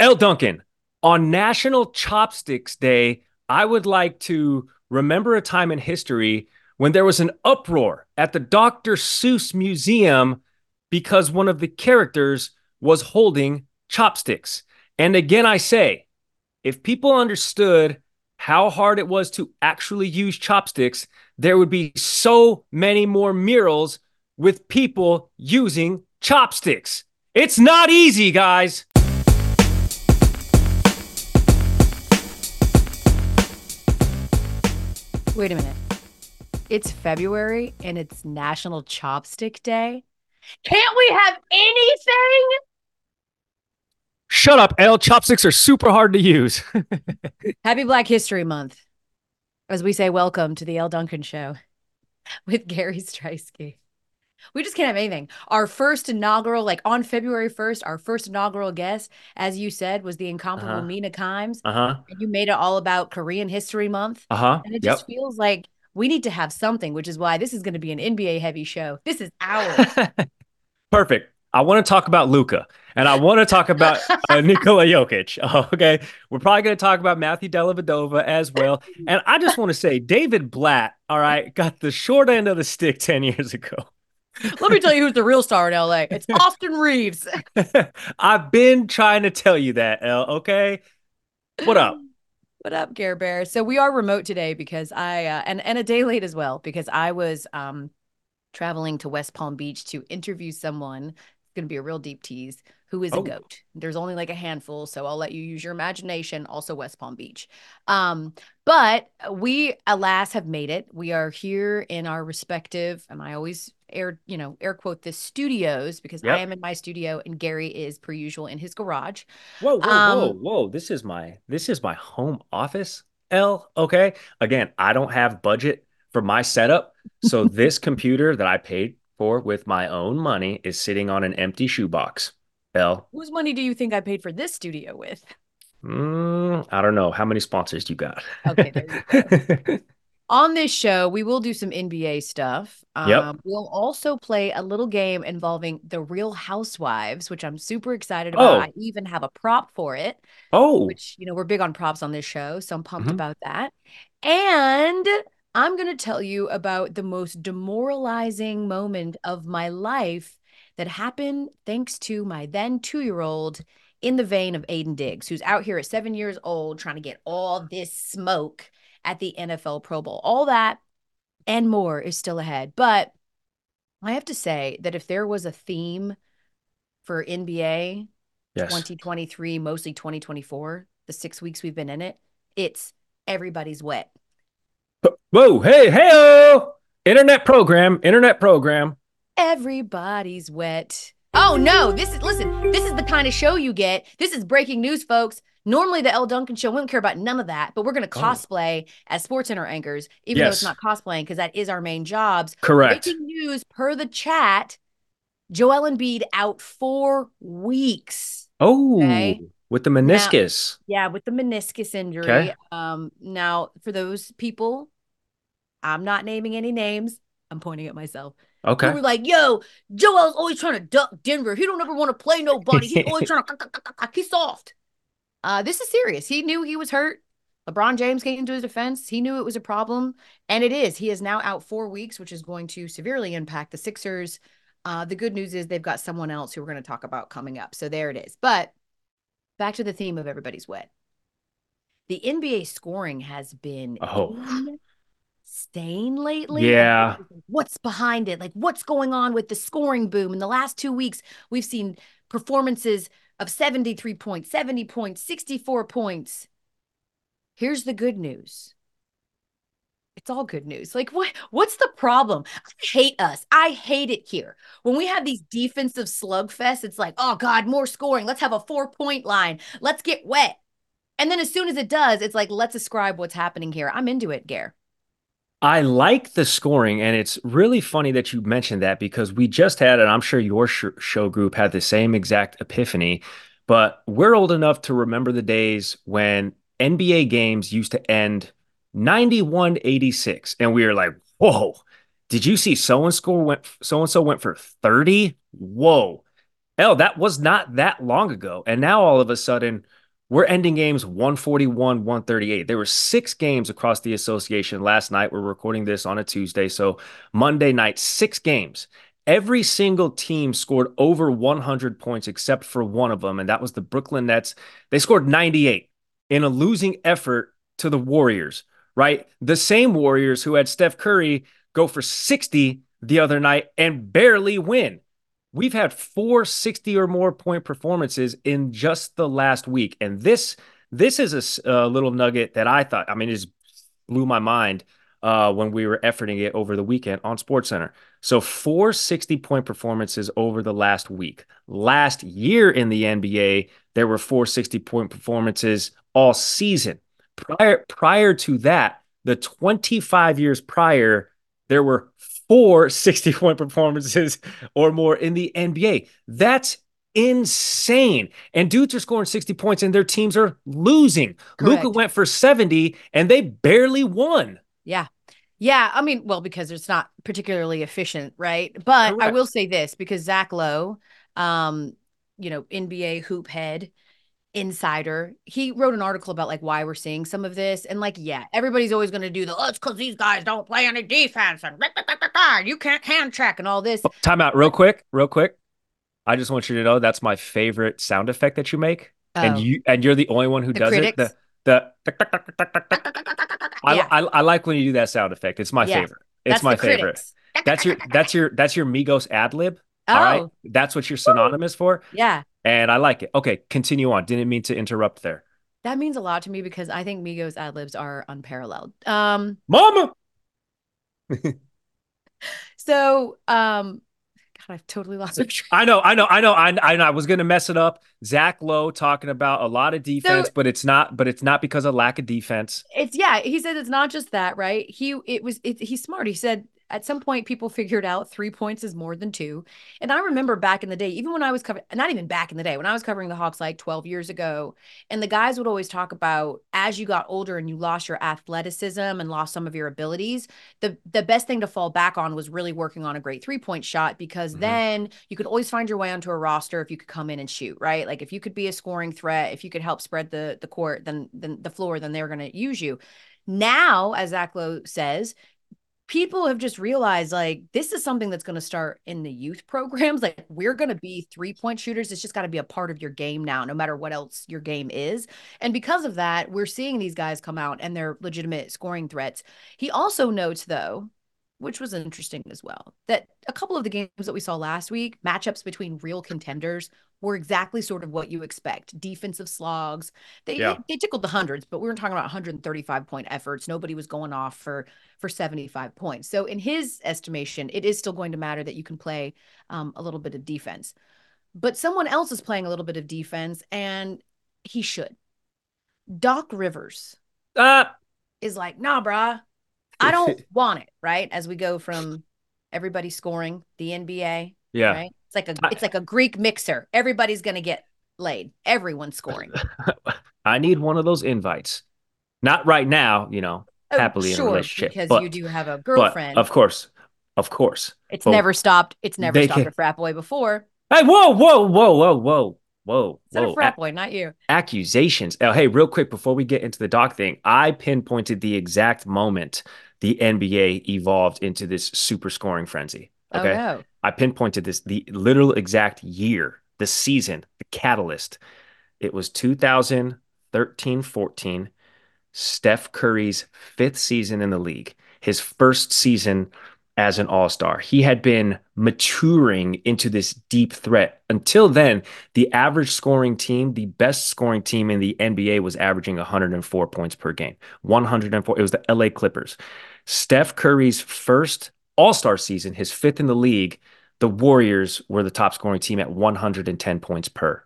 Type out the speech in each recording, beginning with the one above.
Elle Duncan, on National Chopsticks Day, I would like to remember a time in history when there was an uproar at the Dr. Seuss Museum because one of the characters was holding chopsticks. And again, I say, if people understood how hard it was to actually use chopsticks, there would be so many more murals with people using chopsticks. It's not easy, guys. Wait a minute. It's February and it's National Chopstick Day. Can't we have anything? Shut up, Elle. Chopsticks are super hard to use. Happy Black History Month. As we say, welcome to the Elle Duncan Show with Gary Striewski. We just can't have anything. Our first inaugural, like on February 1st, our first inaugural guest, as you said, was the incomparable Uh-huh. Mina Kimes. Uh huh. And you made it all about Korean History Month. Uh huh. And it Yep. just feels like we need to have something, which is why this is going to be an NBA heavy show. This is ours. Perfect. I want to talk about Luka and I want to talk about uh, Nikola Jokic. Okay. We're probably going to talk about Matthew Dellavedova as well. And I just want to say, David Blatt, all right, got the short end of the stick 10 years ago. Let me tell you who's the real star in LA. It's Austin Reaves. I've been trying to tell you that, Elle. Okay. What up? What up, Gare Bear? So we are remote today because I uh, and and a day late as well because I was um traveling to West Palm Beach to interview someone. It's going to be a real deep tease. Who is Oh. a goat? There's only like a handful, so I'll let you use your imagination. Also, West Palm Beach. Um, but we alas have made it. We are here in our respective, Am I always air you know air quote the studios because Yep. I am in my studio and Gary is per usual in his garage. Whoa, whoa, Um, whoa, whoa. This is my this is my home office, Elle. Okay. Again, I don't have budget for my setup. So this computer that I paid for with my own money is sitting on an empty shoebox. Elle. Whose money do you think I paid for this studio with? Mm, I don't know. How many sponsors do you got? Okay, there you On this show, we will do some NBA stuff. Yep. Um, we'll also play a little game involving the Real Housewives, which I'm super excited about. Oh. I even have a prop for it, oh, which, you know, we're big on props on this show. So I'm pumped Mhm. about that. And I'm going to tell you about the most demoralizing moment of my life that happened thanks to my then two year old in the vein of Aaiden Diggs, who's out here at seven years old trying to get all this smoke at the NFL Pro Bowl. All that and more is still ahead. But I have to say that if there was a theme for NBA yes. 2023, mostly 2024, the six weeks we've been in it, it's everybody's wet. Whoa, hey, hey, internet program, internet program. Everybody's wet. Oh no, this is listen, this is the kind of show you get. This is breaking news, folks. Normally the Elle Duncan show, we don't care about none of that, but we're gonna Oh. cosplay as SportsCenter anchors, even though it's not cosplaying, because that is our main jobs. Correct. Breaking news per the chat. Joel Embiid out four weeks. Oh, Okay. with the meniscus. Yeah, with the meniscus injury. Okay. Um, now for those people, I'm not naming any names. I'm pointing at myself. Okay, who Okay. were like, yo, Joel's always trying to duck Denver. He don't ever want to play nobody. He's always trying to he's soft. Uh, this is serious. He knew he was hurt. LeBron James came to his defense. He knew it was a problem. And it is. He is now out four weeks, which is going to severely impact the Sixers. Uh, the good news is they've got someone else who we're going to talk about coming up. So there it is. But back to the theme of everybody's wet. The NBA scoring has been Oh. insane lately. Yeah. What's behind it? Like, what's going on with the scoring boom? In the last two weeks, we've seen performances of 73 points, 70 points, 64 points. Here's the good news. It's all good news. Like what what's the problem? I hate us. I hate it here. When we have these defensive slugfests, it's like, "Oh god, more scoring. Let's have a 4-point line. Let's get wet." And then as soon as it does, it's like, "Let's ascribe what's happening here." I'm into it, Gare. I like the scoring, and it's really funny that you mentioned that because we just had, and I'm sure your sh- show group had the same exact epiphany. But we're old enough to remember the days when NBA games used to end 91 86, and we were like, whoa, did you see so and so went so and so went for 30? Whoa. Hell, that was not that long ago. And now all of a sudden, we're ending games 141, 138. There were six games across the association last night. We're recording this on a Tuesday. So Monday night, six games. Every single team scored over 100 points except for one of them, and that was the Brooklyn Nets. They scored 98 in a losing effort to the Warriors, right? The same Warriors who had Steph Curry go for 60 the other night and barely win. We've had four 60 or more point performances in just the last week. And this this is a, a little nugget that I thought, I mean, it just blew my mind uh, when we were efforting it over the weekend on SportsCenter. So four 60 point performances over the last week. Last year in the NBA, there were four 60 point performances all season. Prior prior to that, the 25 years prior, there were four 60 point performances or more in the NBA. That's insane. And dudes are scoring 60 points and their teams are losing. Luka went for 70 and they barely won. Yeah. Yeah. I mean, well, because it's not particularly efficient, right? But Correct. I will say this because Zach Lowe, um, you know, NBA hoop head, insider. He wrote an article about like why we're seeing some of this and like yeah everybody's always going to do the oh it's because these guys don't play any defense and you can't hand check and all this. Oh, time out real quick real quick. I just want you to know that's my favorite sound effect that you make oh. and you and you're the only one who the does critics? it the the I, yeah. I, I, like when you do that sound effect. It's my yeah. favorite. It's that's my favorite. that's your that's your that's your migos ad lib oh. all right? Oh. That's what you're synonymous for? Yeah and I like it. Okay, continue on. Didn't mean to interrupt there. That means a lot to me because I think Migos ad libs are unparalleled. Um, Mama. so, um, God, I've totally lost my train. I know, I know, I know, I, I know. I was gonna mess it up. Zach Lowe talking about a lot of defense, so, but it's not, but it's not because of lack of defense. It's yeah. He said it's not just that, right? He it was it, he's smart. He said at some point people figured out three points is more than two. And I remember back in the day, even when I was covering, not even back in the day, when I was covering the Hawks like 12 years ago, and the guys would always talk about as you got older and you lost your athleticism and lost some of your abilities, the the best thing to fall back on was really working on a great three point shot because mm-hmm. then you could always find your way onto a roster if you could come in and shoot, right? Like if you could be a scoring threat, if you could help spread the the court, then then the floor, then they're going to use you. Now, as Zach Lowe says, people have just realized like this is something that's going to start in the youth programs. Like we're going to be three point shooters. It's just got to be a part of your game now, no matter what else your game is. And because of that, we're seeing these guys come out and they're legitimate scoring threats. He also notes, though, which was interesting as well, that a couple of the games that we saw last week, matchups between real contenders, were exactly sort of what you expect. Defensive slogs. They, yeah. they, they tickled the hundreds, but we weren't talking about 135 point efforts. Nobody was going off for for 75 points. So in his estimation, it is still going to matter that you can play um, a little bit of defense. But someone else is playing a little bit of defense, and he should. Doc Rivers uh. is like, nah, brah, I don't want it. Right as we go from everybody scoring the NBA. Yeah. Right? It's like a it's like a Greek mixer. Everybody's gonna get laid. Everyone's scoring. I need one of those invites. Not right now, you know, oh, happily sure, in a relationship. Because but, you do have a girlfriend. of course. Of course. It's but never stopped. It's never stopped can... a frat boy before. Hey, whoa, whoa, whoa, whoa, whoa. Whoa, Is whoa. a frat boy, not you. Accusations. Oh, hey, real quick before we get into the doc thing, I pinpointed the exact moment the NBA evolved into this super scoring frenzy. Oh, okay. Oh, no. I pinpointed this the literal exact year, the season, the catalyst. It was 2013 14, Steph Curry's fifth season in the league, his first season as an all star. He had been maturing into this deep threat. Until then, the average scoring team, the best scoring team in the NBA, was averaging 104 points per game. 104. It was the LA Clippers. Steph Curry's first all star season, his fifth in the league, the Warriors were the top scoring team at 110 points per.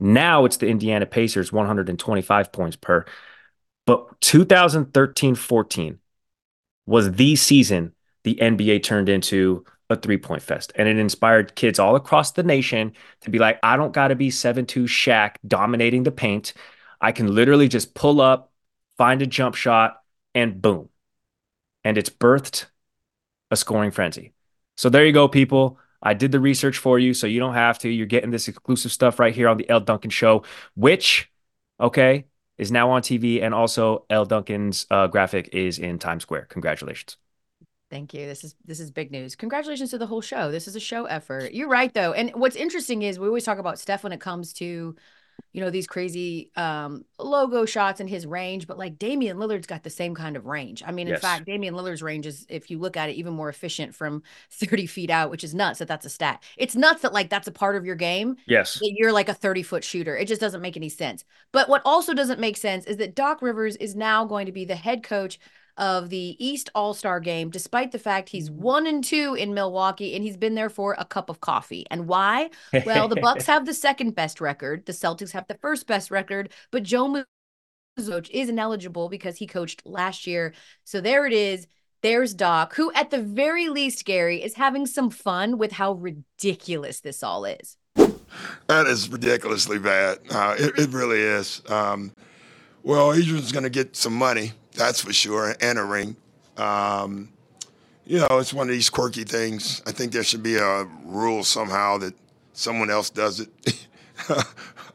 Now it's the Indiana Pacers, 125 points per. But 2013 14 was the season the NBA turned into a three point fest. And it inspired kids all across the nation to be like, I don't got to be 7 2 Shaq dominating the paint. I can literally just pull up, find a jump shot, and boom. And it's birthed a scoring frenzy. So there you go, people. I did the research for you, so you don't have to. You're getting this exclusive stuff right here on the Elle Duncan Show, which, okay, is now on TV, and also Elle Duncan's uh, graphic is in Times Square. Congratulations. Thank you. This is this is big news. Congratulations to the whole show. This is a show effort. You're right though. And what's interesting is we always talk about Steph when it comes to you know, these crazy um, logo shots in his range, but like Damian Lillard's got the same kind of range. I mean, yes. in fact, Damian Lillard's range is, if you look at it, even more efficient from 30 feet out, which is nuts that that's a stat. It's nuts that like that's a part of your game. Yes. That you're like a 30 foot shooter. It just doesn't make any sense. But what also doesn't make sense is that Doc Rivers is now going to be the head coach of the East All Star game, despite the fact he's mm-hmm. one and two in Milwaukee and he's been there for a cup of coffee. And why? Well, the Bucks have the second best record, the Celtics have the first best record, but Joe Mazzulla is ineligible because he coached last year. So there it is. There's Doc, who at the very least, Gary, is having some fun with how ridiculous this all is. That is ridiculously bad. Uh, it, it, really is. Um, well, Adrian's going to get some money that's for sure, and a ring. Um, you know, it's one of these quirky things. I think there should be a rule somehow that someone else does it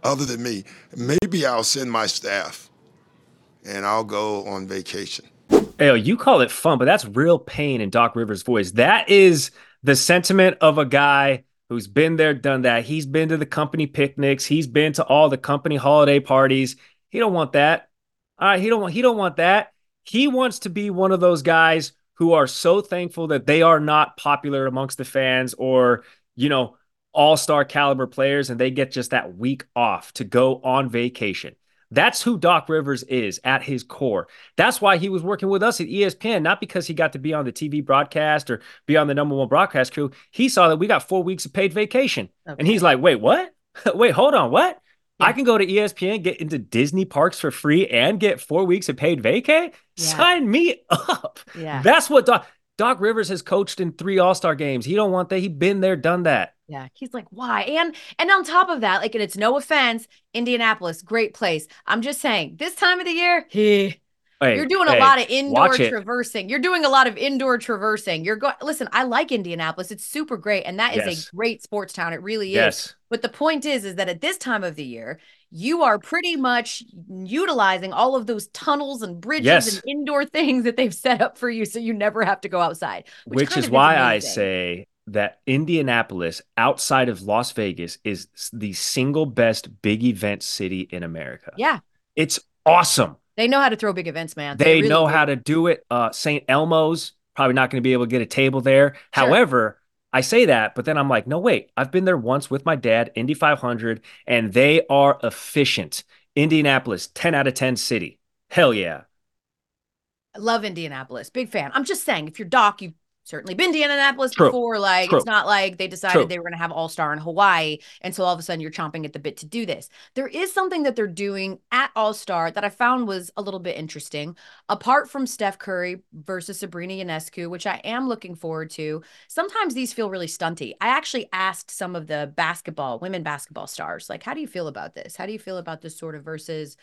other than me. Maybe I'll send my staff and I'll go on vacation. Hey, you call it fun, but that's real pain in Doc Rivers' voice. That is the sentiment of a guy who's been there, done that. He's been to the company picnics. He's been to all the company holiday parties. He don't want that. All right, he don't want he don't want that. He wants to be one of those guys who are so thankful that they are not popular amongst the fans or, you know, all-star caliber players and they get just that week off to go on vacation. That's who Doc Rivers is at his core. That's why he was working with us at ESPN, not because he got to be on the TV broadcast or be on the number one broadcast crew. He saw that we got four weeks of paid vacation. Okay. And he's like, wait, what? wait, hold on, what? I can go to ESPN, get into Disney parks for free, and get four weeks of paid vacay. Yeah. Sign me up. Yeah. That's what Doc, Doc Rivers has coached in three All Star games. He don't want that. He been there, done that. Yeah, he's like, why? And and on top of that, like, and it's no offense, Indianapolis, great place. I'm just saying, this time of the year, he Hey, You're doing hey, a lot of indoor traversing. You're doing a lot of indoor traversing. You're going. Listen, I like Indianapolis. It's super great, and that is yes. a great sports town. It really yes. is. But the point is, is that at this time of the year, you are pretty much utilizing all of those tunnels and bridges yes. and indoor things that they've set up for you, so you never have to go outside. Which, which is why I say that Indianapolis, outside of Las Vegas, is the single best big event city in America. Yeah, it's awesome. They know how to throw big events, man. They, they really know do. how to do it. Uh, St. Elmo's probably not going to be able to get a table there. Sure. However, I say that, but then I'm like, no, wait. I've been there once with my dad, Indy 500, and they are efficient. Indianapolis, 10 out of 10 city. Hell yeah. I love Indianapolis. Big fan. I'm just saying, if you're Doc, you certainly been to Indianapolis True. before. Like True. it's not like they decided True. they were going to have All Star in Hawaii, and so all of a sudden you're chomping at the bit to do this. There is something that they're doing at All Star that I found was a little bit interesting. Apart from Steph Curry versus Sabrina Ionescu, which I am looking forward to. Sometimes these feel really stunty. I actually asked some of the basketball, women basketball stars, like, how do you feel about this? How do you feel about this sort of versus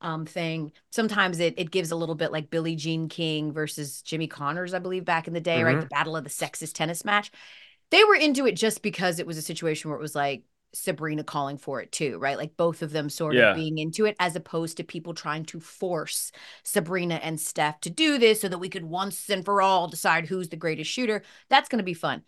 um, thing. Sometimes it it gives a little bit like Billie Jean King versus Jimmy Connors, I believe, back in the day, mm-hmm. right? The battle of the sexist tennis match. They were into it just because it was a situation where it was like Sabrina calling for it too, right? Like both of them sort yeah. of being into it, as opposed to people trying to force Sabrina and Steph to do this so that we could once and for all decide who's the greatest shooter. That's going to be fun.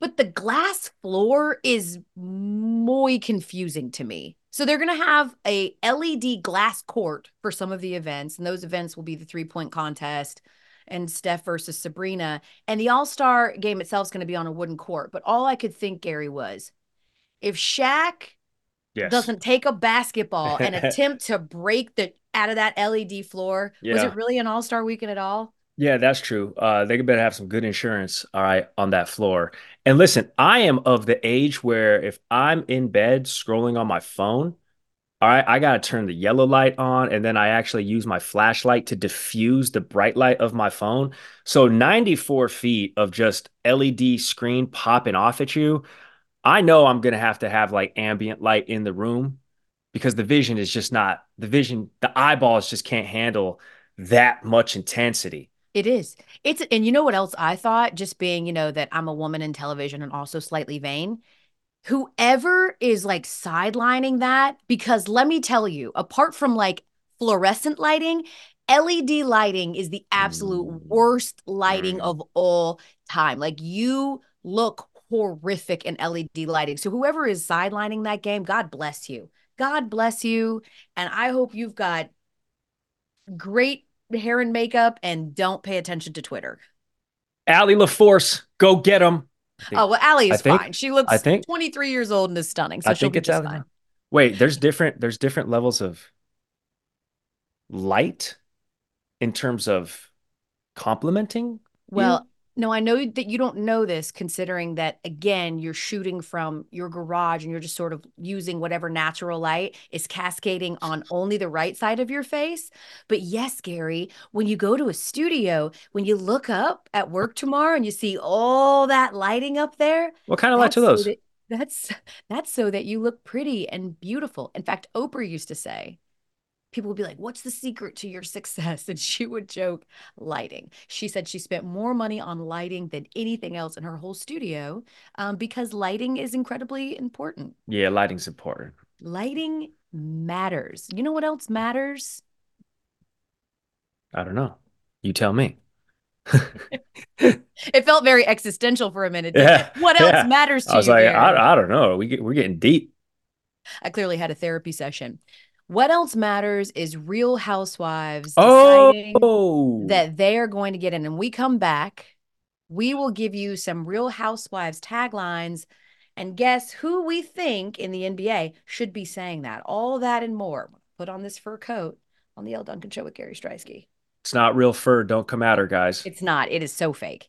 But the glass floor is muy confusing to me. So they're going to have a LED glass court for some of the events, and those events will be the three point contest and Steph versus Sabrina. And the All Star game itself is going to be on a wooden court. But all I could think, Gary, was if Shaq yes. doesn't take a basketball and attempt to break the out of that LED floor, yeah. was it really an All Star weekend at all? Yeah, that's true. Uh, they could better have some good insurance, all right, on that floor. And listen, I am of the age where if I'm in bed scrolling on my phone, all right, I got to turn the yellow light on and then I actually use my flashlight to diffuse the bright light of my phone. So 94 feet of just LED screen popping off at you. I know I'm to have to have like ambient light in the room because the vision is just not the vision, the eyeballs just can't handle that much intensity. It is. It's and you know what else I thought? Just being, you know, that I'm a woman in television and also slightly vain. Whoever is like sidelining that, because let me tell you, apart from like fluorescent lighting, LED lighting is the absolute worst lighting of all time. Like you look horrific in LED lighting. So whoever is sidelining that game, God bless you. God bless you. And I hope you've got great hair and makeup and don't pay attention to Twitter. Allie LaForce, go get him. Oh, well, Allie is think- fine. She looks I think- 23 years old and is stunning. So I she'll think be it's just Allie. fine. Wait, there's different there's different levels of light in terms of complimenting. Well, no, I know that you don't know this, considering that again, you're shooting from your garage and you're just sort of using whatever natural light is cascading on only the right side of your face. But yes, Gary, when you go to a studio, when you look up at work tomorrow and you see all that lighting up there, What kind of lights are that's so those? that- that's that's so that you look pretty and beautiful. In fact, Oprah used to say, people would be like, "What's the secret to your success?" And she would joke, "Lighting." She said she spent more money on lighting than anything else in her whole studio um, because lighting is incredibly important. Yeah, lighting's important. Lighting matters. You know what else matters? I don't know. You tell me. It felt very existential for a minute. Yeah. What else yeah. matters to I was you? like, I, I don't know. We get, we're getting deep. I clearly had a therapy session. What else matters is Real Housewives deciding Oh, that they are going to get in. And we come back, we will give you some Real Housewives taglines and guess who we think in the NBA should be saying that. All that and more. Put on this fur coat on the Elle Duncan Show with Gary Striewski. it's not real fur. Don't come at her, guys. It's not. It is so fake.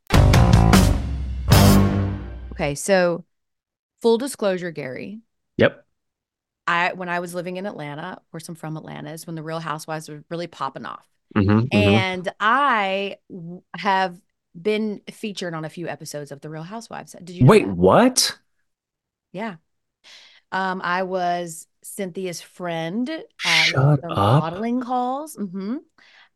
Okay, so full disclosure, Gary. Yep. I when I was living in Atlanta, course I'm from Atlanta, is when the Real Housewives were really popping off. Mhm, mhm. And I w- have been featured on a few episodes of The Real Housewives. Did you know Wait, that? what? Yeah. Um, I was Cynthia's friend at Shut the up. modeling calls. hmm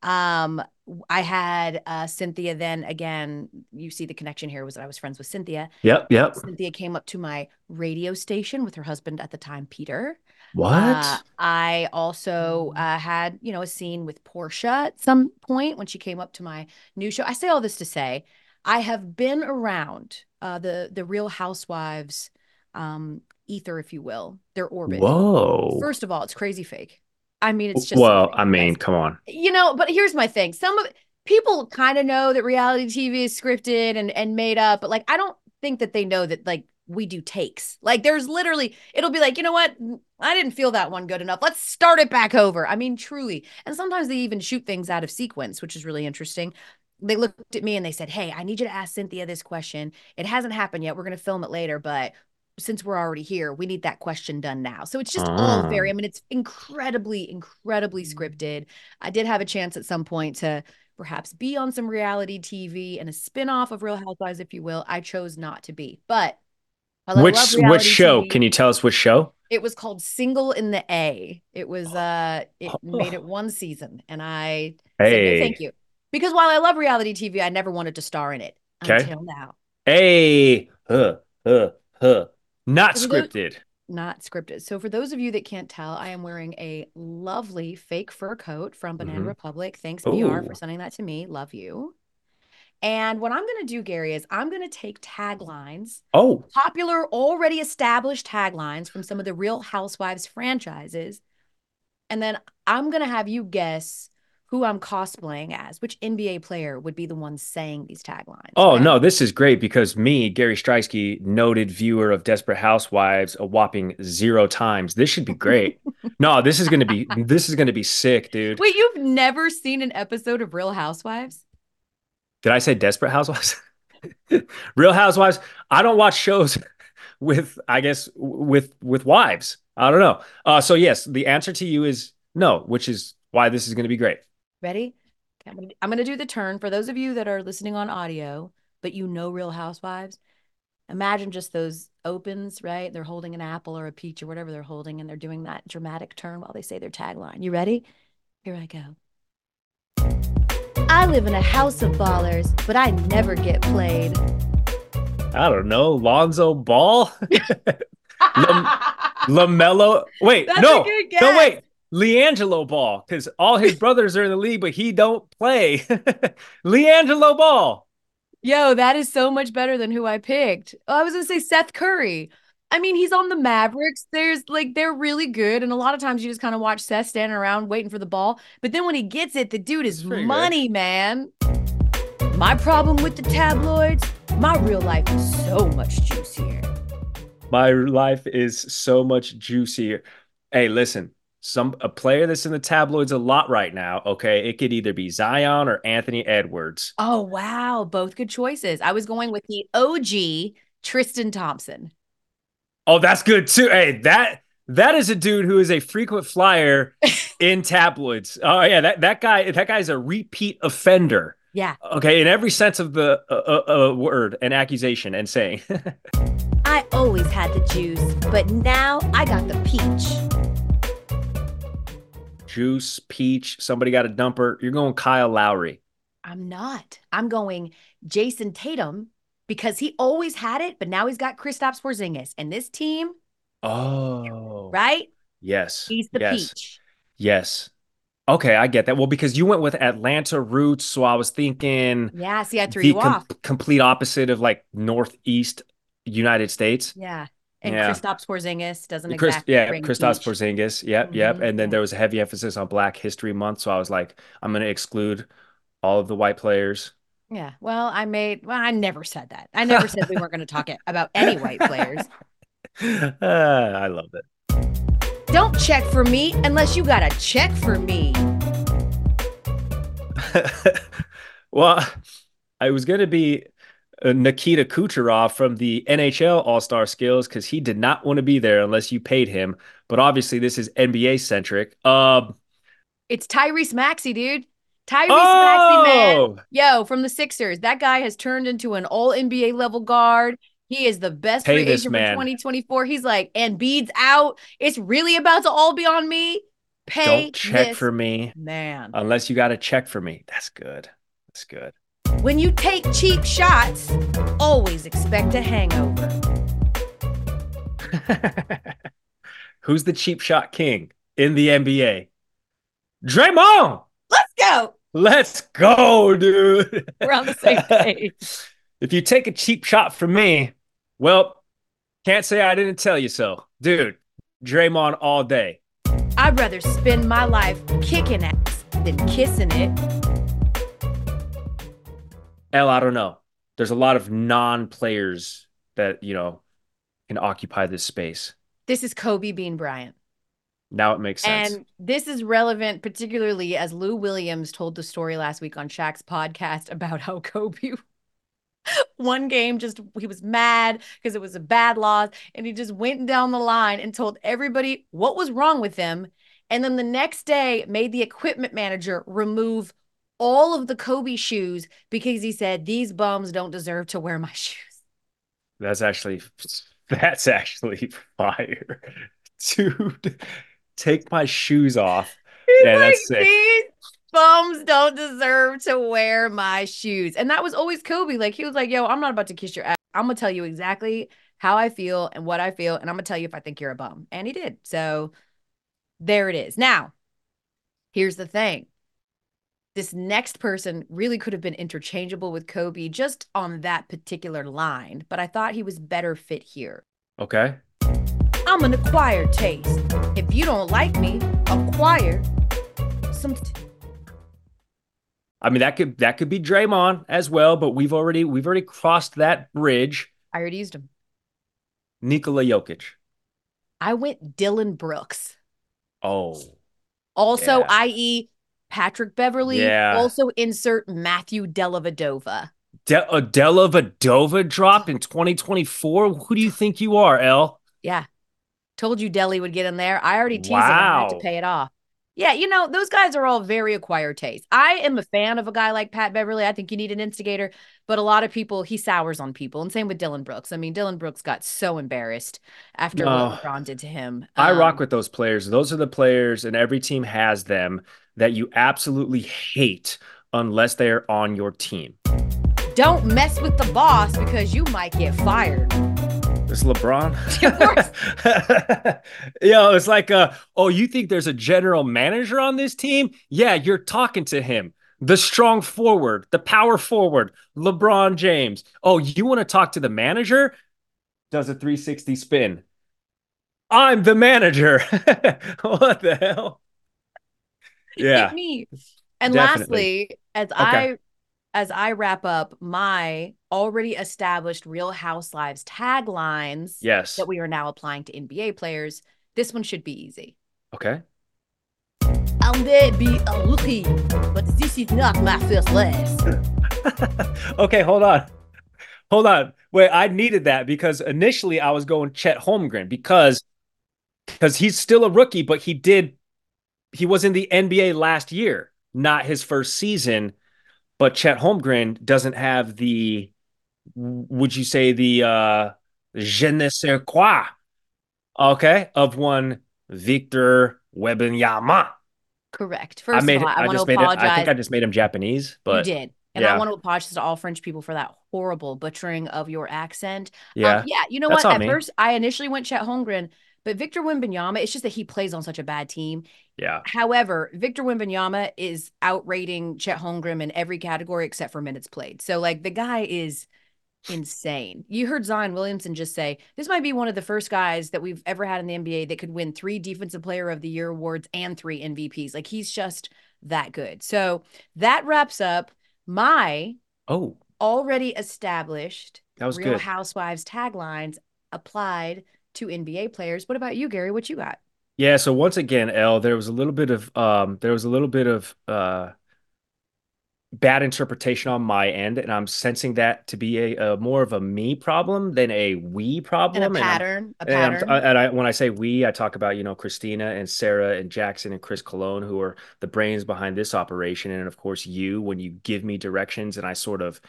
Um, I had uh, Cynthia then again. You see the connection here was that I was friends with Cynthia. Yep, yep. Cynthia came up to my radio station with her husband at the time, Peter. What? Uh, I also uh, had, you know, a scene with Porsha at some point when she came up to my new show. I say all this to say, I have been around uh, the the Real Housewives um, ether, if you will, their orbit. Whoa. First of all, it's crazy fake. I mean, it's just well, I mean, come on. you know. But here's my thing: some of people kind of know that reality TV is scripted and and made up, but like I don't think that they know that like we do takes. Like there's literally it'll be like, you know what? Mm, I didn't feel that one good enough. Let's start it back over. I mean, truly. And sometimes they even shoot things out of sequence, which is really interesting. They looked at me and they said, "Hey, I need you to ask Cynthia this question. It hasn't happened yet. We're going to film it later, but since we're already here, we need that question done now." So it's just all ah. very I mean, it's incredibly incredibly scripted. I did have a chance at some point to perhaps be on some reality TV and a spin-off of Real Housewives if you will. I chose not to be. But I Which show? TV, Can you tell us which show? it was called Single in the A. It was uh it made it one season and I Hey. thank you. Because while I love reality TV, I never wanted to star in it Okay. until now. Hey. Huh. Huh. Huh. Not So we go- scripted. Not scripted. So for those of you that can't tell, I am wearing a lovely fake fur coat from Banana Mhm. Republic. Thanks BR for sending that to me. Love you. And what I'm going to do, Gary, is I'm going to take taglines Oh, popular, already established taglines from some of the Real Housewives franchises. And then I'm going to have you guess who I'm cosplaying as, which NBA player would be the one saying these taglines. oh okay? no, this is great because me, Gary Striewski, noted viewer of Desperate Housewives, a whopping zero times. This should be great. no, this is gonna be this is gonna be sick, dude. Wait, you've never seen an episode of Real Housewives? Did I say Desperate Housewives? Real Housewives. I don't watch shows with, I guess, with with wives. I don't know. Uh, so yes, the answer to you is no, which is why this is going to be great. Ready? I'm I'm gonna do the turn. For those of you that are listening on audio, but you know Real Housewives, imagine just those opens, right? They're holding an apple or a peach or whatever they're holding, and they're doing that dramatic turn while they say their tagline. You ready? Here I go. I live in a house of ballers, but I never get played. I don't know. Lonzo Ball? Lam- LaMelo. Wait, That's a no. good No, wait. LiAngelo Ball, because all his brothers are in the league, but he don't play. LiAngelo Ball. Yo, that is so much better than who I picked. Oh, I was gonna say Seth Curry. I mean, he's on the Mavericks. There's like they're really good, and a lot of times you just kind of watch Seth standing around waiting for the ball. But then when he gets it, the dude is pretty good. money, man. My problem with the tabloids, my real life is so much juicier. My life is so much juicier. Hey, listen, some a player that's in the tabloids a lot right now. Okay, it could either be Zion or Anthony Edwards. Oh wow, both good choices. I was going with the OG Tristan Thompson. Oh, that's good too. Hey, that that is a dude who is a frequent flyer in tabloids. Oh yeah, that that guy that guy's a repeat offender. Yeah, Okay, in every sense of the uh, uh, uh, word and accusation and saying. I always had the juice, but now I got the peach. Juice, peach, somebody got a dumper. You're going Kyle Lowry. I'm not. I'm going Jayson Tatum because he always had it, but now he's got Kristaps Porzingis, and this team, Oh, right? Yes. He's the yes. peach. Yes. Okay, I get that. Well, because you went with Atlanta roots, so I was thinking Yeah. See, I threw you com- off. complete opposite of like Northeast United States. Yeah. And Yeah. Kristaps Porzingis doesn't Chris, exactly yeah, Kristaps. Porzingis. Yep, yep. Mhm, And then there was a heavy emphasis on Black History Month, so I was like, I'm going to exclude all of the white players. Yeah. Well, I made. Well, I never said that. I never said we weren't going to talk it about any white players. Uh, I love it. Don't check for me unless you got a check for me. well, I was going to be uh, Nikita Kucherov from the NHL All Star Skills because he did not want to be there unless you paid him. But obviously, this is NBA centric. Um, It's Tyrese Maxey, dude. Tyrese Maxey, man. oh, Yo, from the Sixers, that guy has turned into an all NBA level guard. He is the best free agent for 2024. He's like, and beads out. It's really about to all be on me. Pay don't check for me man. unless you got to check for me. That's good. That's good. When you take cheap shots, always expect a hangover. Who's the cheap shot king in the NBA? Draymond. Let's go. Let's go, dude. We're on the same page. if you take a cheap shot from me, well, can't say I didn't tell you so. Dude, Draymond all day. I'd rather spend my life kicking ass than kissing it. Elle, I don't know. There's a lot of non-players that, you know, can occupy this space. This is Kobe Bean Bryant. Now it makes sense. And this is relevant, particularly as Lou Williams told the story last week on Shaq's podcast about how Kobe one game just he was mad because it was a bad loss and he just went down the line and told everybody what was wrong with them and then the next day made the equipment manager remove all of the Kobe shoes because he said these bums don't deserve to wear my shoes. That's actually that's actually fire. Dude, take my shoes off. He's Yeah, like, that's sick. these bums don't deserve to wear my shoes. And that was always Kobe. Like, he was like, yo, I'm not about to kiss your ass. I'm going to tell you exactly how I feel and what I feel. And I'm going to tell you if I think you're a bum. And he did. So there it is. Now, here's the thing this next person really could have been interchangeable with Kobe just on that particular line, but I thought he was better fit here. Okay. I'm an acquired taste. If you don't like me, acquire some. I mean that could that could be Draymond as well, but we've already we've already crossed that bridge. I already used him. Nikola Jokic. I went Dillon Brooks. Oh, Also, Yeah. i.e., Patrick Beverley. Yeah. Also, insert Matthew Dellavedova. De- Adela Vadova dropped in 2024. Who do you think you are, Elle? Yeah. Told you Delly would get in there. I already teased him. I had to pay it off. Yeah, you know, those guys are all very acquired taste. I am a fan of a guy like Pat Beverley. I think you need an instigator, but a lot of people, he sours on people. And same with Dillon Brooks. I mean, Dillon Brooks got so embarrassed after No. what LeBron did to him. I rock Um, with those players. Those are the players, and every team has them that you absolutely hate unless they're on your team. Don't mess with the boss because you might get fired. This LeBron. Of course. you know, it's like, uh, oh, you think there's a general manager on this team? Yeah, you're talking to him. The strong forward, the power forward, LeBron James. Oh, you want to talk to the manager? Does a 360 spin. I'm the manager. what the hell? Yeah. Me. And Definitely. lastly, as I as I wrap up my already established Real Housewives taglines Yes. that we are now applying to NBA players, this one should be easy. Okay. I may be a rookie, but this is not my first last. okay, hold on. Hold on. Wait, I needed that because initially I was going Chet Holmgren because because he's still a rookie, but he did he was in the NBA last year, not his first season. But Chet Holmgren doesn't have the would you say the uh je ne sais quoi, okay, of one Victor Wembanyama. Correct. I First made of all, it, I, I want to just made it. I think I just made him Japanese, but you did. And I want to apologize to all French people for that horrible butchering of your accent. yeah. Um, yeah, you know That's what? At me. first, I initially went Chet Holmgren, but Victor Wembanyama, it's just that he plays on such a bad team. yeah. However, Victor Wembanyama is outrating Chet Holmgren in every category except for minutes played. So, like, the guy is insane. You heard Zion Williamson just say this might be one of the first guys that we've ever had in the NBA that could win three Defensive Player of the Year awards and three MVPs. Like, he's just that good. So, that wraps up my Oh, already established that was Real good. Housewives taglines applied to NBA players. What about you, Gary? What you got? Yeah, so once again, Elle, there was a little bit of um there was a little bit of uh bad interpretation on my end, and I'm sensing that to be a, a more of a me problem than a we problem. And a pattern, a and, I'm- pattern. and I, when I say we, I talk about, you know, Christina and Sarah and Jackson and Chris Cologne, who are the brains behind this operation. And of course, you, when you give me directions and I sort of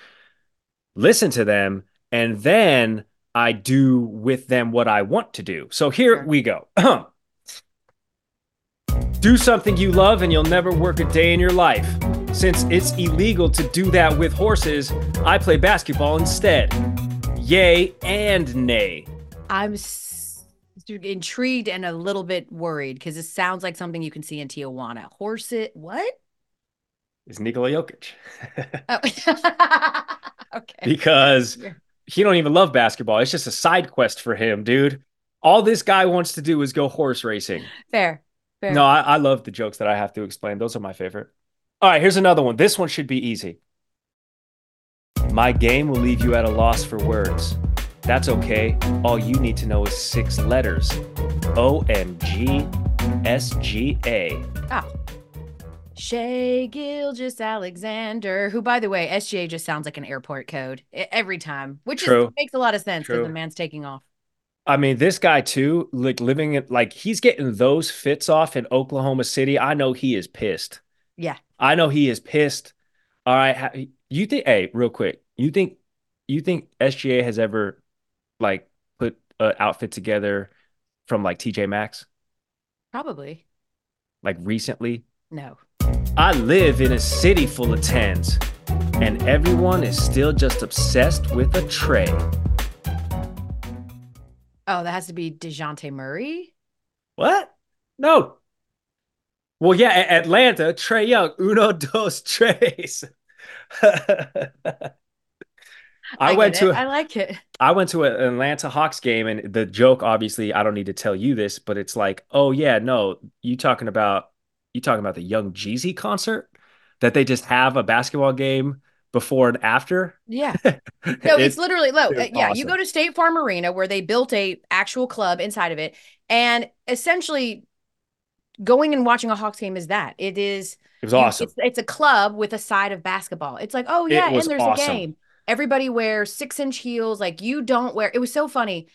listen to them, and then I do with them what I want to do. So here Sure. we go. do something you love and you'll never work a day in your life. Since it's illegal to do that with horses, I play basketball instead. Yay and nay. I'm s- intrigued and a little bit worried because it sounds like something you can see in Tijuana. Horse it, what? is Nikola Jokic Oh, okay. because. He don't even love basketball. It's just a side quest for him, dude. All this guy wants to do is go horse racing. Fair. Fair. No, I, I love the jokes that I have to explain. Those are my favorite. All right, here's another one. This one should be easy. My game will leave you at a loss for words. That's okay. All you need to know is six letters O M G S G A. Oh. Shay Gilgis Alexander, who, by the way, SGA just sounds like an airport code every time, which is, makes a lot of sense because the man's taking off. I mean, this guy too, like living it, like he's getting those fits off in Oklahoma City. I know he is pissed. Yeah. I know he is pissed. All right, you think? Hey, real quick, you think? You think SGA has ever like put an outfit together from like TJ Maxx, Probably. like recently? No. I live in a city full of tens, and everyone is still just obsessed with a tray. Oh, that has to be DeJounte Murray. What? No. Well, yeah, A- Atlanta, Trae Young, uno dos tres. I, get went to it. I like it. I went to an Atlanta Hawks game, and the joke, obviously, I don't need to tell you this, but it's like, oh yeah, no, you talking about you talking about the Young Jeezy concert that they just have a basketball game before and after. Yeah. No, it's, literally low. it's yeah, you go to State Farm Arena where they built a actual club inside of it, and essentially, going and watching a Hawks game is that. It is. it was awesome. It's, it's a club with a side of basketball. It's like, oh yeah, and there's awesome. a game. Everybody wears six inch heels. Like you don't wear. It was so funny.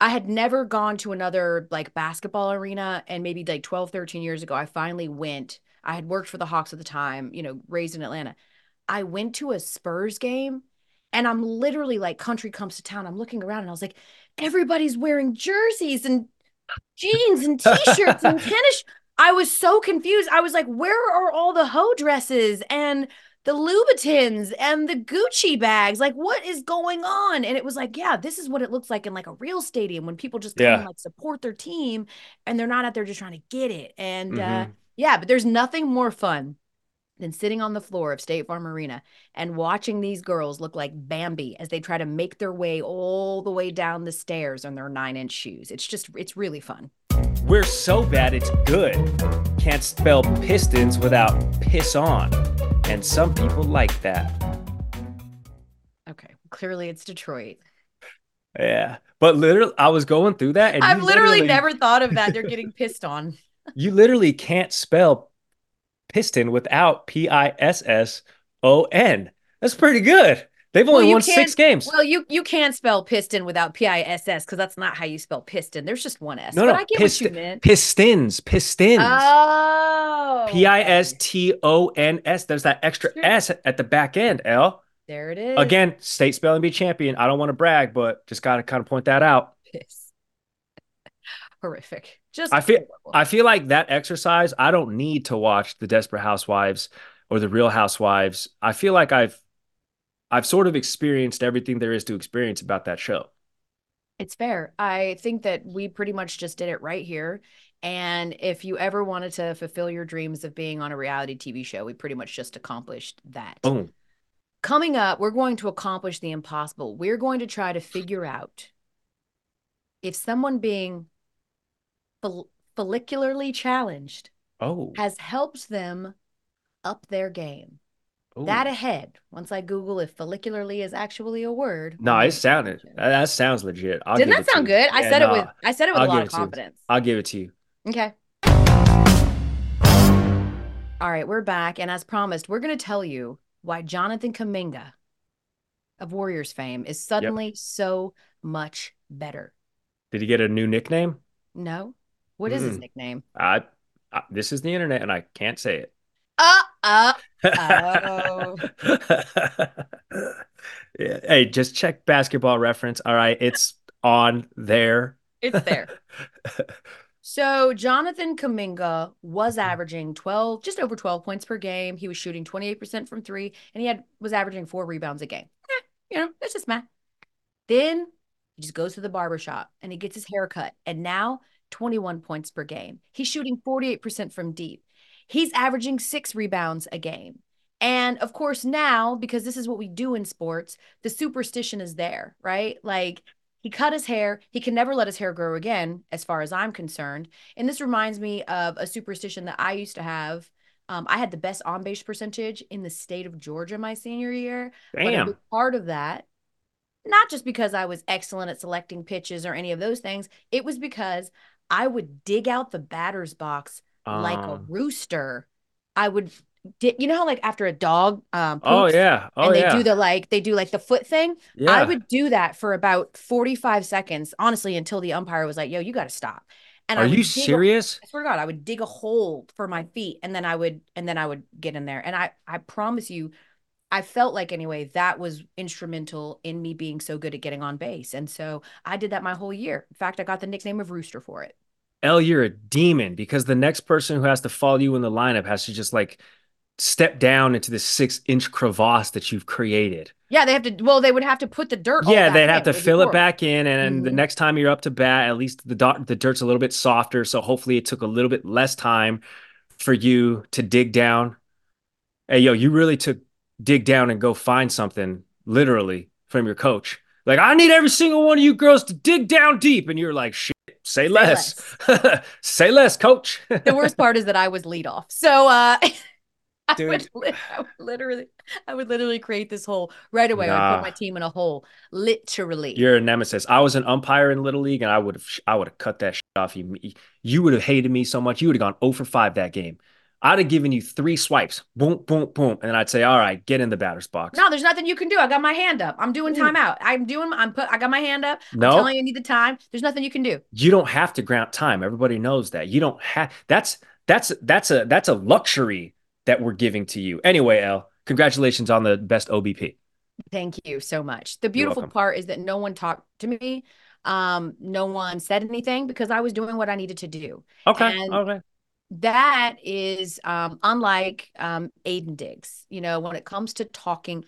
I had never gone to another like basketball arena, and maybe like 12, 13 years ago, I finally went. I had worked for the Hawks at the time, you know, raised in Atlanta. I went to a Spurs game, and I'm literally like, country comes to town. I'm looking around, and I was like, everybody's wearing jerseys and jeans and t-shirts and tennis. I was so confused. I was like, where are all the hoe dresses and the Louboutins and the Gucci bags. Like, what is going on? And it was like, yeah, this is what it looks like in like a real stadium when people just come Yeah. and like support their team and they're not out there just trying to get it. And uh, Mhm. yeah, but there's nothing more fun than sitting on the floor of State Farm Arena and watching these girls look like Bambi as they try to make their way all the way down the stairs on their nine inch shoes. It's just, it's really fun. We're so bad it's good. Can't spell pistons without piss on. And some people like that. Okay. Clearly it's Detroit. Yeah. But literally, I was going through that. And I've you literally never thought of that. They're getting pissed on. You literally can't spell piston without P I S S O N. That's pretty good. They've only you won six games. Well, you you can't spell piston without P I S S because that's not how you spell piston. There's just one S. No, but no, I get what piston- you meant. Pistons. Pistons. Oh, P I S. T O N S. There's that extra Sure. S at the back end, Elle. There it is. Again, state spelling bee champion. I don't want to brag, but just got to kind of point that out. Piss. Horrific. Just I feel- horrible. I feel like that exercise, I don't need to watch the Desperate Housewives or the Real Housewives. I feel like I've I've sort of experienced everything there is to experience about that show. It's fair. I think that we pretty much just did it right here. And if you ever wanted to fulfill your dreams of being on a reality TV show, we pretty much just accomplished that. Boom. Coming up, we're going to accomplish the impossible. We're going to try to figure out if someone being fol- follicularly challenged Oh. has helped them up their game. Ooh. That ahead, once I Google if follicularly is actually a word. No, it sounded that, sounds legit. I'll Didn't that sound good? I Yeah, said it with I said it with I'll a lot of it to you. confidence. I'll give it to you. Okay. All right, we're back. And as promised, we're going to tell you why Jonathan Kuminga of Warriors fame is suddenly so much better. Did he get a new nickname? No? What is his Mm. nickname? I, I this is the internet and I can't say it. Uh, uh, Oh. yeah. Hey, just check basketball reference. All right, it's on there. it's there. So Jonathan Kuminga was averaging 12, just over 12 points per game. He was shooting 28% from three, and he had was averaging four rebounds a game. Eh, you know, that's just math. Then he just goes to the barber shop and he gets his hair cut. And now 21 points per game. He's shooting 48% from deep. He's averaging six rebounds a game. And of course, now, because this is what we do in sports, the superstition is there, right? Like he cut his hair. He can never let his hair grow again, as far as I'm concerned. And this reminds me of a superstition that I used to have. Um, I had the best on base percentage in the state of Georgia my senior year. But Damn. big part of that, not just because I was excellent at selecting pitches or any of those things, it was because I would dig out the batter's box like a Um, rooster. I would, di- you know how like after a dog um, Oh yeah. Oh and they yeah. do the like they do like the foot thing. yeah. I would do that for about 45 seconds, honestly, until the umpire was like, yo, you got to stop. And Are would you serious? I swear to God, I would dig a hole for my feet and then I would, and then I would get in there. And I, I promise you, I felt like anyway, that was instrumental in me being so good at getting on base. And so I did that my whole year. In fact, I got the nickname of Rooster for it. Elle, you're a demon because the next person who has to follow you in the lineup has to just like step down into this six inch crevasse that you've created. Yeah, they have to, well, they would have to put the dirt. Yeah, they'd have to fill it back in, and the Mhm. next time you're up to bat, at least the dot, the dirt's a little bit softer. So hopefully, it took a little bit less time for you to dig down. Hey, yo, you really took dig down and go find something, literally, from your coach. Like, I need every single one of you girls to dig down deep, and you're like, shit, say less, say less, coach. the worst part is that I was lead off. So uh I would, li- I would literally I would literally create this hole right away. I'd put my team in a hole. Literally. You're a nemesis. I was an umpire in little league, and I would have, I would have cut that shit off you. You would have hated me so much. You would have gone 0 for 5 that game. I'd have given you three swipes, boom, boom, boom, and then I'd say, "All right, get in the batter's box." no, there's nothing you can do. I got my hand up. I'm doing Mm. timeout. I'm doing I'm put I got my hand up. I'm No, telling you I need the time. There's nothing you can do. you don't have to grant time. Everybody knows that. You don't have. That's that's that's a that's a luxury that we're giving to you. Anyway, Elle, congratulations on the best OBP. Thank you so much. The beautiful part is that no one talked to me. Um, no one said anything because I was doing what I needed to do. Okay, And- okay. That is um, unlike um, Aaiden Diggs. You know, when it comes to talking,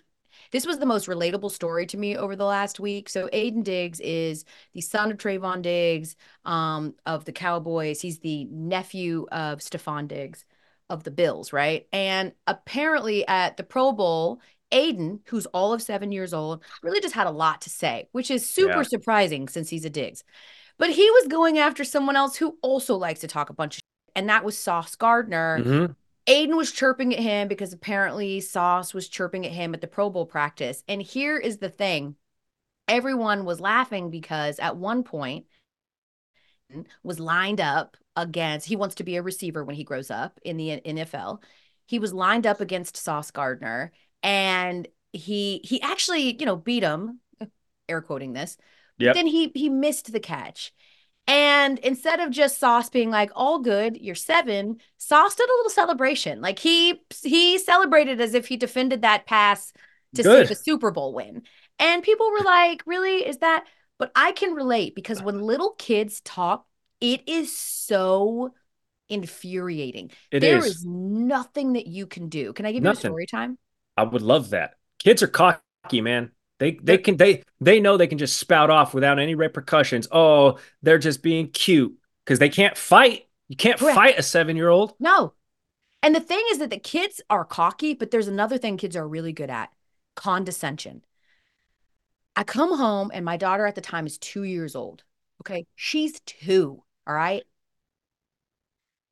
this was the most relatable story to me over the last week. So Aaiden Diggs is the son of Trevon Diggs um, of the Cowboys. He's the nephew of Stefon Diggs of the Bills, right? And apparently at the Pro Bowl, Aaiden, who's all of seven years old, really just had a lot to say, which is super yeah. surprising since he's a Diggs. But he was going after someone else who also likes to talk a bunch of and that was Sauce Gardner. Mm-hmm. Aaiden was chirping at him because apparently Sauce was chirping at him at the Pro Bowl practice. And here is the thing everyone was laughing because at one point was lined up against he wants to be a receiver when he grows up in the NFL. He was lined up against Sauce Gardner and he he actually, you know, beat him, air quoting this. Yep. Then he he missed the catch. And instead of just Sauce being like, all good, you're seven, Sauce did a little celebration. Like he he celebrated as if he defended that pass to good. save a Super Bowl win. And people were like, really? Is that? But I can relate because when little kids talk, it is so infuriating. It there is. is nothing that you can do. Can I give nothing. you a story time? I would love that. Kids are cocky, man. They they can they they know they can just spout off without any repercussions. Oh, they're just being cute because they can't fight. You can't Correct. fight a seven year old. No. And the thing is that the kids are cocky, but there's another thing kids are really good at condescension. I come home and my daughter at the time is two years old. Okay. She's two. All right.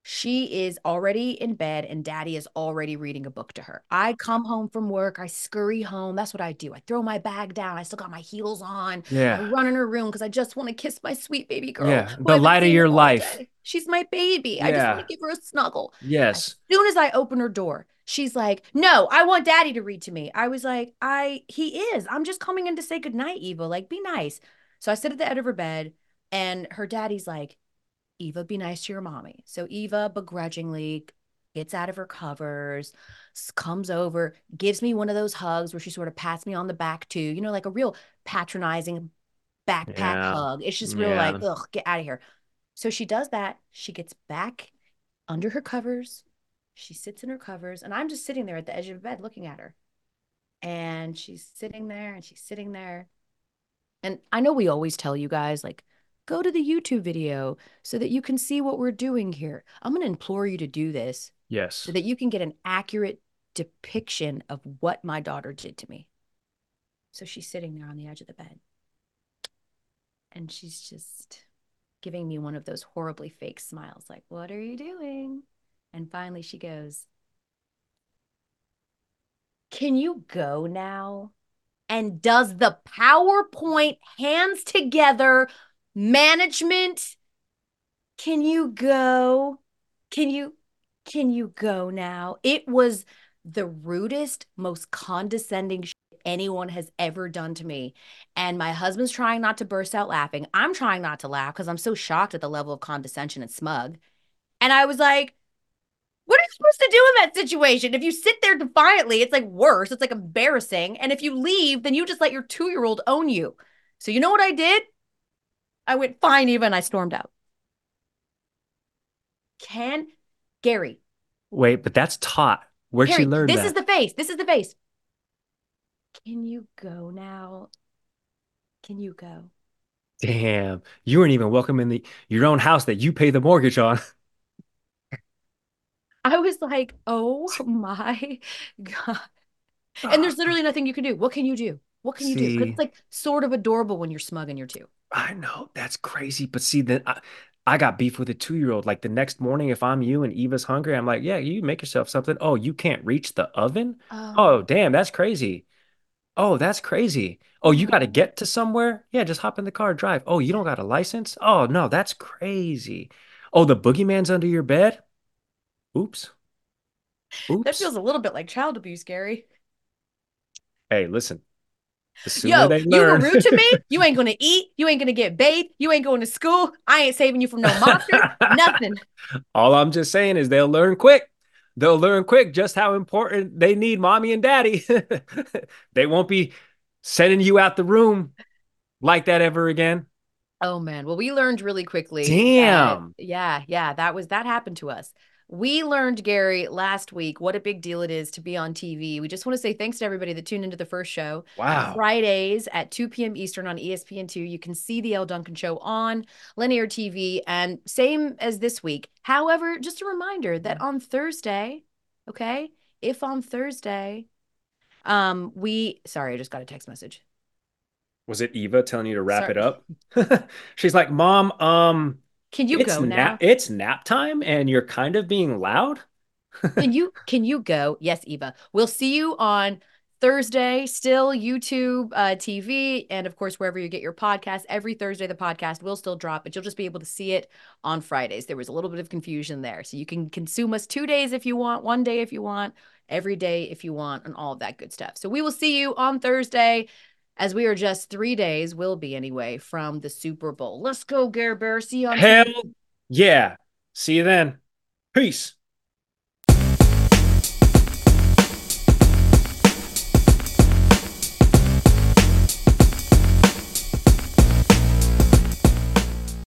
She is already in bed and daddy is already reading a book to her. I come home from work, I scurry home. That's what I do. I throw my bag down. I still got my heels on. Yeah. I run in her room because I just want to kiss my sweet baby girl. Yeah. The light of your life. Day. She's my baby. Yeah. I just want to give her a snuggle. Yes. As soon as I open her door, she's like, No, I want daddy to read to me. I was like, I he is. I'm just coming in to say goodnight, Eva. Like, be nice. So I sit at the edge of her bed and her daddy's like, Eva, be nice to your mommy. So Eva begrudgingly gets out of her covers, comes over, gives me one of those hugs where she sort of pats me on the back too, you know, like a real patronizing backpack yeah. hug. It's just real yeah. like, ugh, get out of here. So she does that. She gets back under her covers. She sits in her covers, and I'm just sitting there at the edge of the bed looking at her. And she's sitting there and she's sitting there. And I know we always tell you guys, like, go to the YouTube video so that you can see what we're doing here. I'm going to implore you to do this. Yes. So that you can get an accurate depiction of what my daughter did to me. So she's sitting there on the edge of the bed. And she's just giving me one of those horribly fake smiles, like, What are you doing? And finally she goes, Can you go now? And does the PowerPoint hands together management can you go can you can you go now it was the rudest most condescending anyone has ever done to me and my husband's trying not to burst out laughing i'm trying not to laugh because i'm so shocked at the level of condescension and smug and i was like what are you supposed to do in that situation? If you sit there defiantly, it's like worse. It's like embarrassing. And if you leave, then you just let your two year old own you. So, you know what I did? I went, fine, Eva, and I stormed out. Can Gary. Wait, but that's taught. Where'd Gary, she learn this that? is the face. This is the face. Can you go now? Can you go? Damn, you weren't even welcome in the your own house that you pay the mortgage on. I was like, oh my God. And there's literally nothing you can do. What can you do? What can you See, do? It's like sort of adorable when you're smug and you're two. I know that's crazy, but see, then I, I got beef with a two year old. Like the next morning, if I'm you and Eva's hungry, I'm like, yeah, you make yourself something. Oh, you can't reach the oven? Oh, oh damn, that's crazy. Oh, that's crazy. Oh, you got to get to somewhere? Yeah, just hop in the car, drive. Oh, you don't got a license? Oh, no, that's crazy. Oh, the boogeyman's under your bed? Oops. Oops. That feels a little bit like child abuse, Gary. Hey, listen, Yo, you were rude to me. You ain't gonna eat. You ain't gonna get bathed. You ain't going to school. I ain't saving you from no monster. nothing. All I'm just saying is they'll learn quick. They'll learn quick just how important they need mommy and daddy. they won't be sending you out the room like that ever again. Oh man. Well, we learned really quickly. Damn. That, yeah, yeah. That was that happened to us. We learned, Gary, last week what a big deal it is to be on TV. We just want to say thanks to everybody that tuned into the first show. Wow. Fridays at 2 p.m. Eastern on ESPN2. You can see the Elle Duncan Show on linear TV and same as this week. However, just a reminder that on Thursday, okay, if on Thursday, um, we sorry, I just got a text message. Was it Eva telling you to wrap Sorry. it up? She's like, Mom, um, Can you it's go now? nap it's nap time and you're kind of being loud. can you can you go? Yes, Eva. We'll see you on Thursday, still YouTube uh, TV, and of course, wherever you get your podcast. Every Thursday, the podcast will still drop, but you'll just be able to see it on Fridays. There was a little bit of confusion there. So you can consume us two days if you want, one day if you want, every day if you want, and all of that good stuff. So we will see you on Thursday. As we are just three days, will be anyway, from the Super Bowl. Let's go, Gare Bear. See you on Hell TV. yeah. See you then. Peace.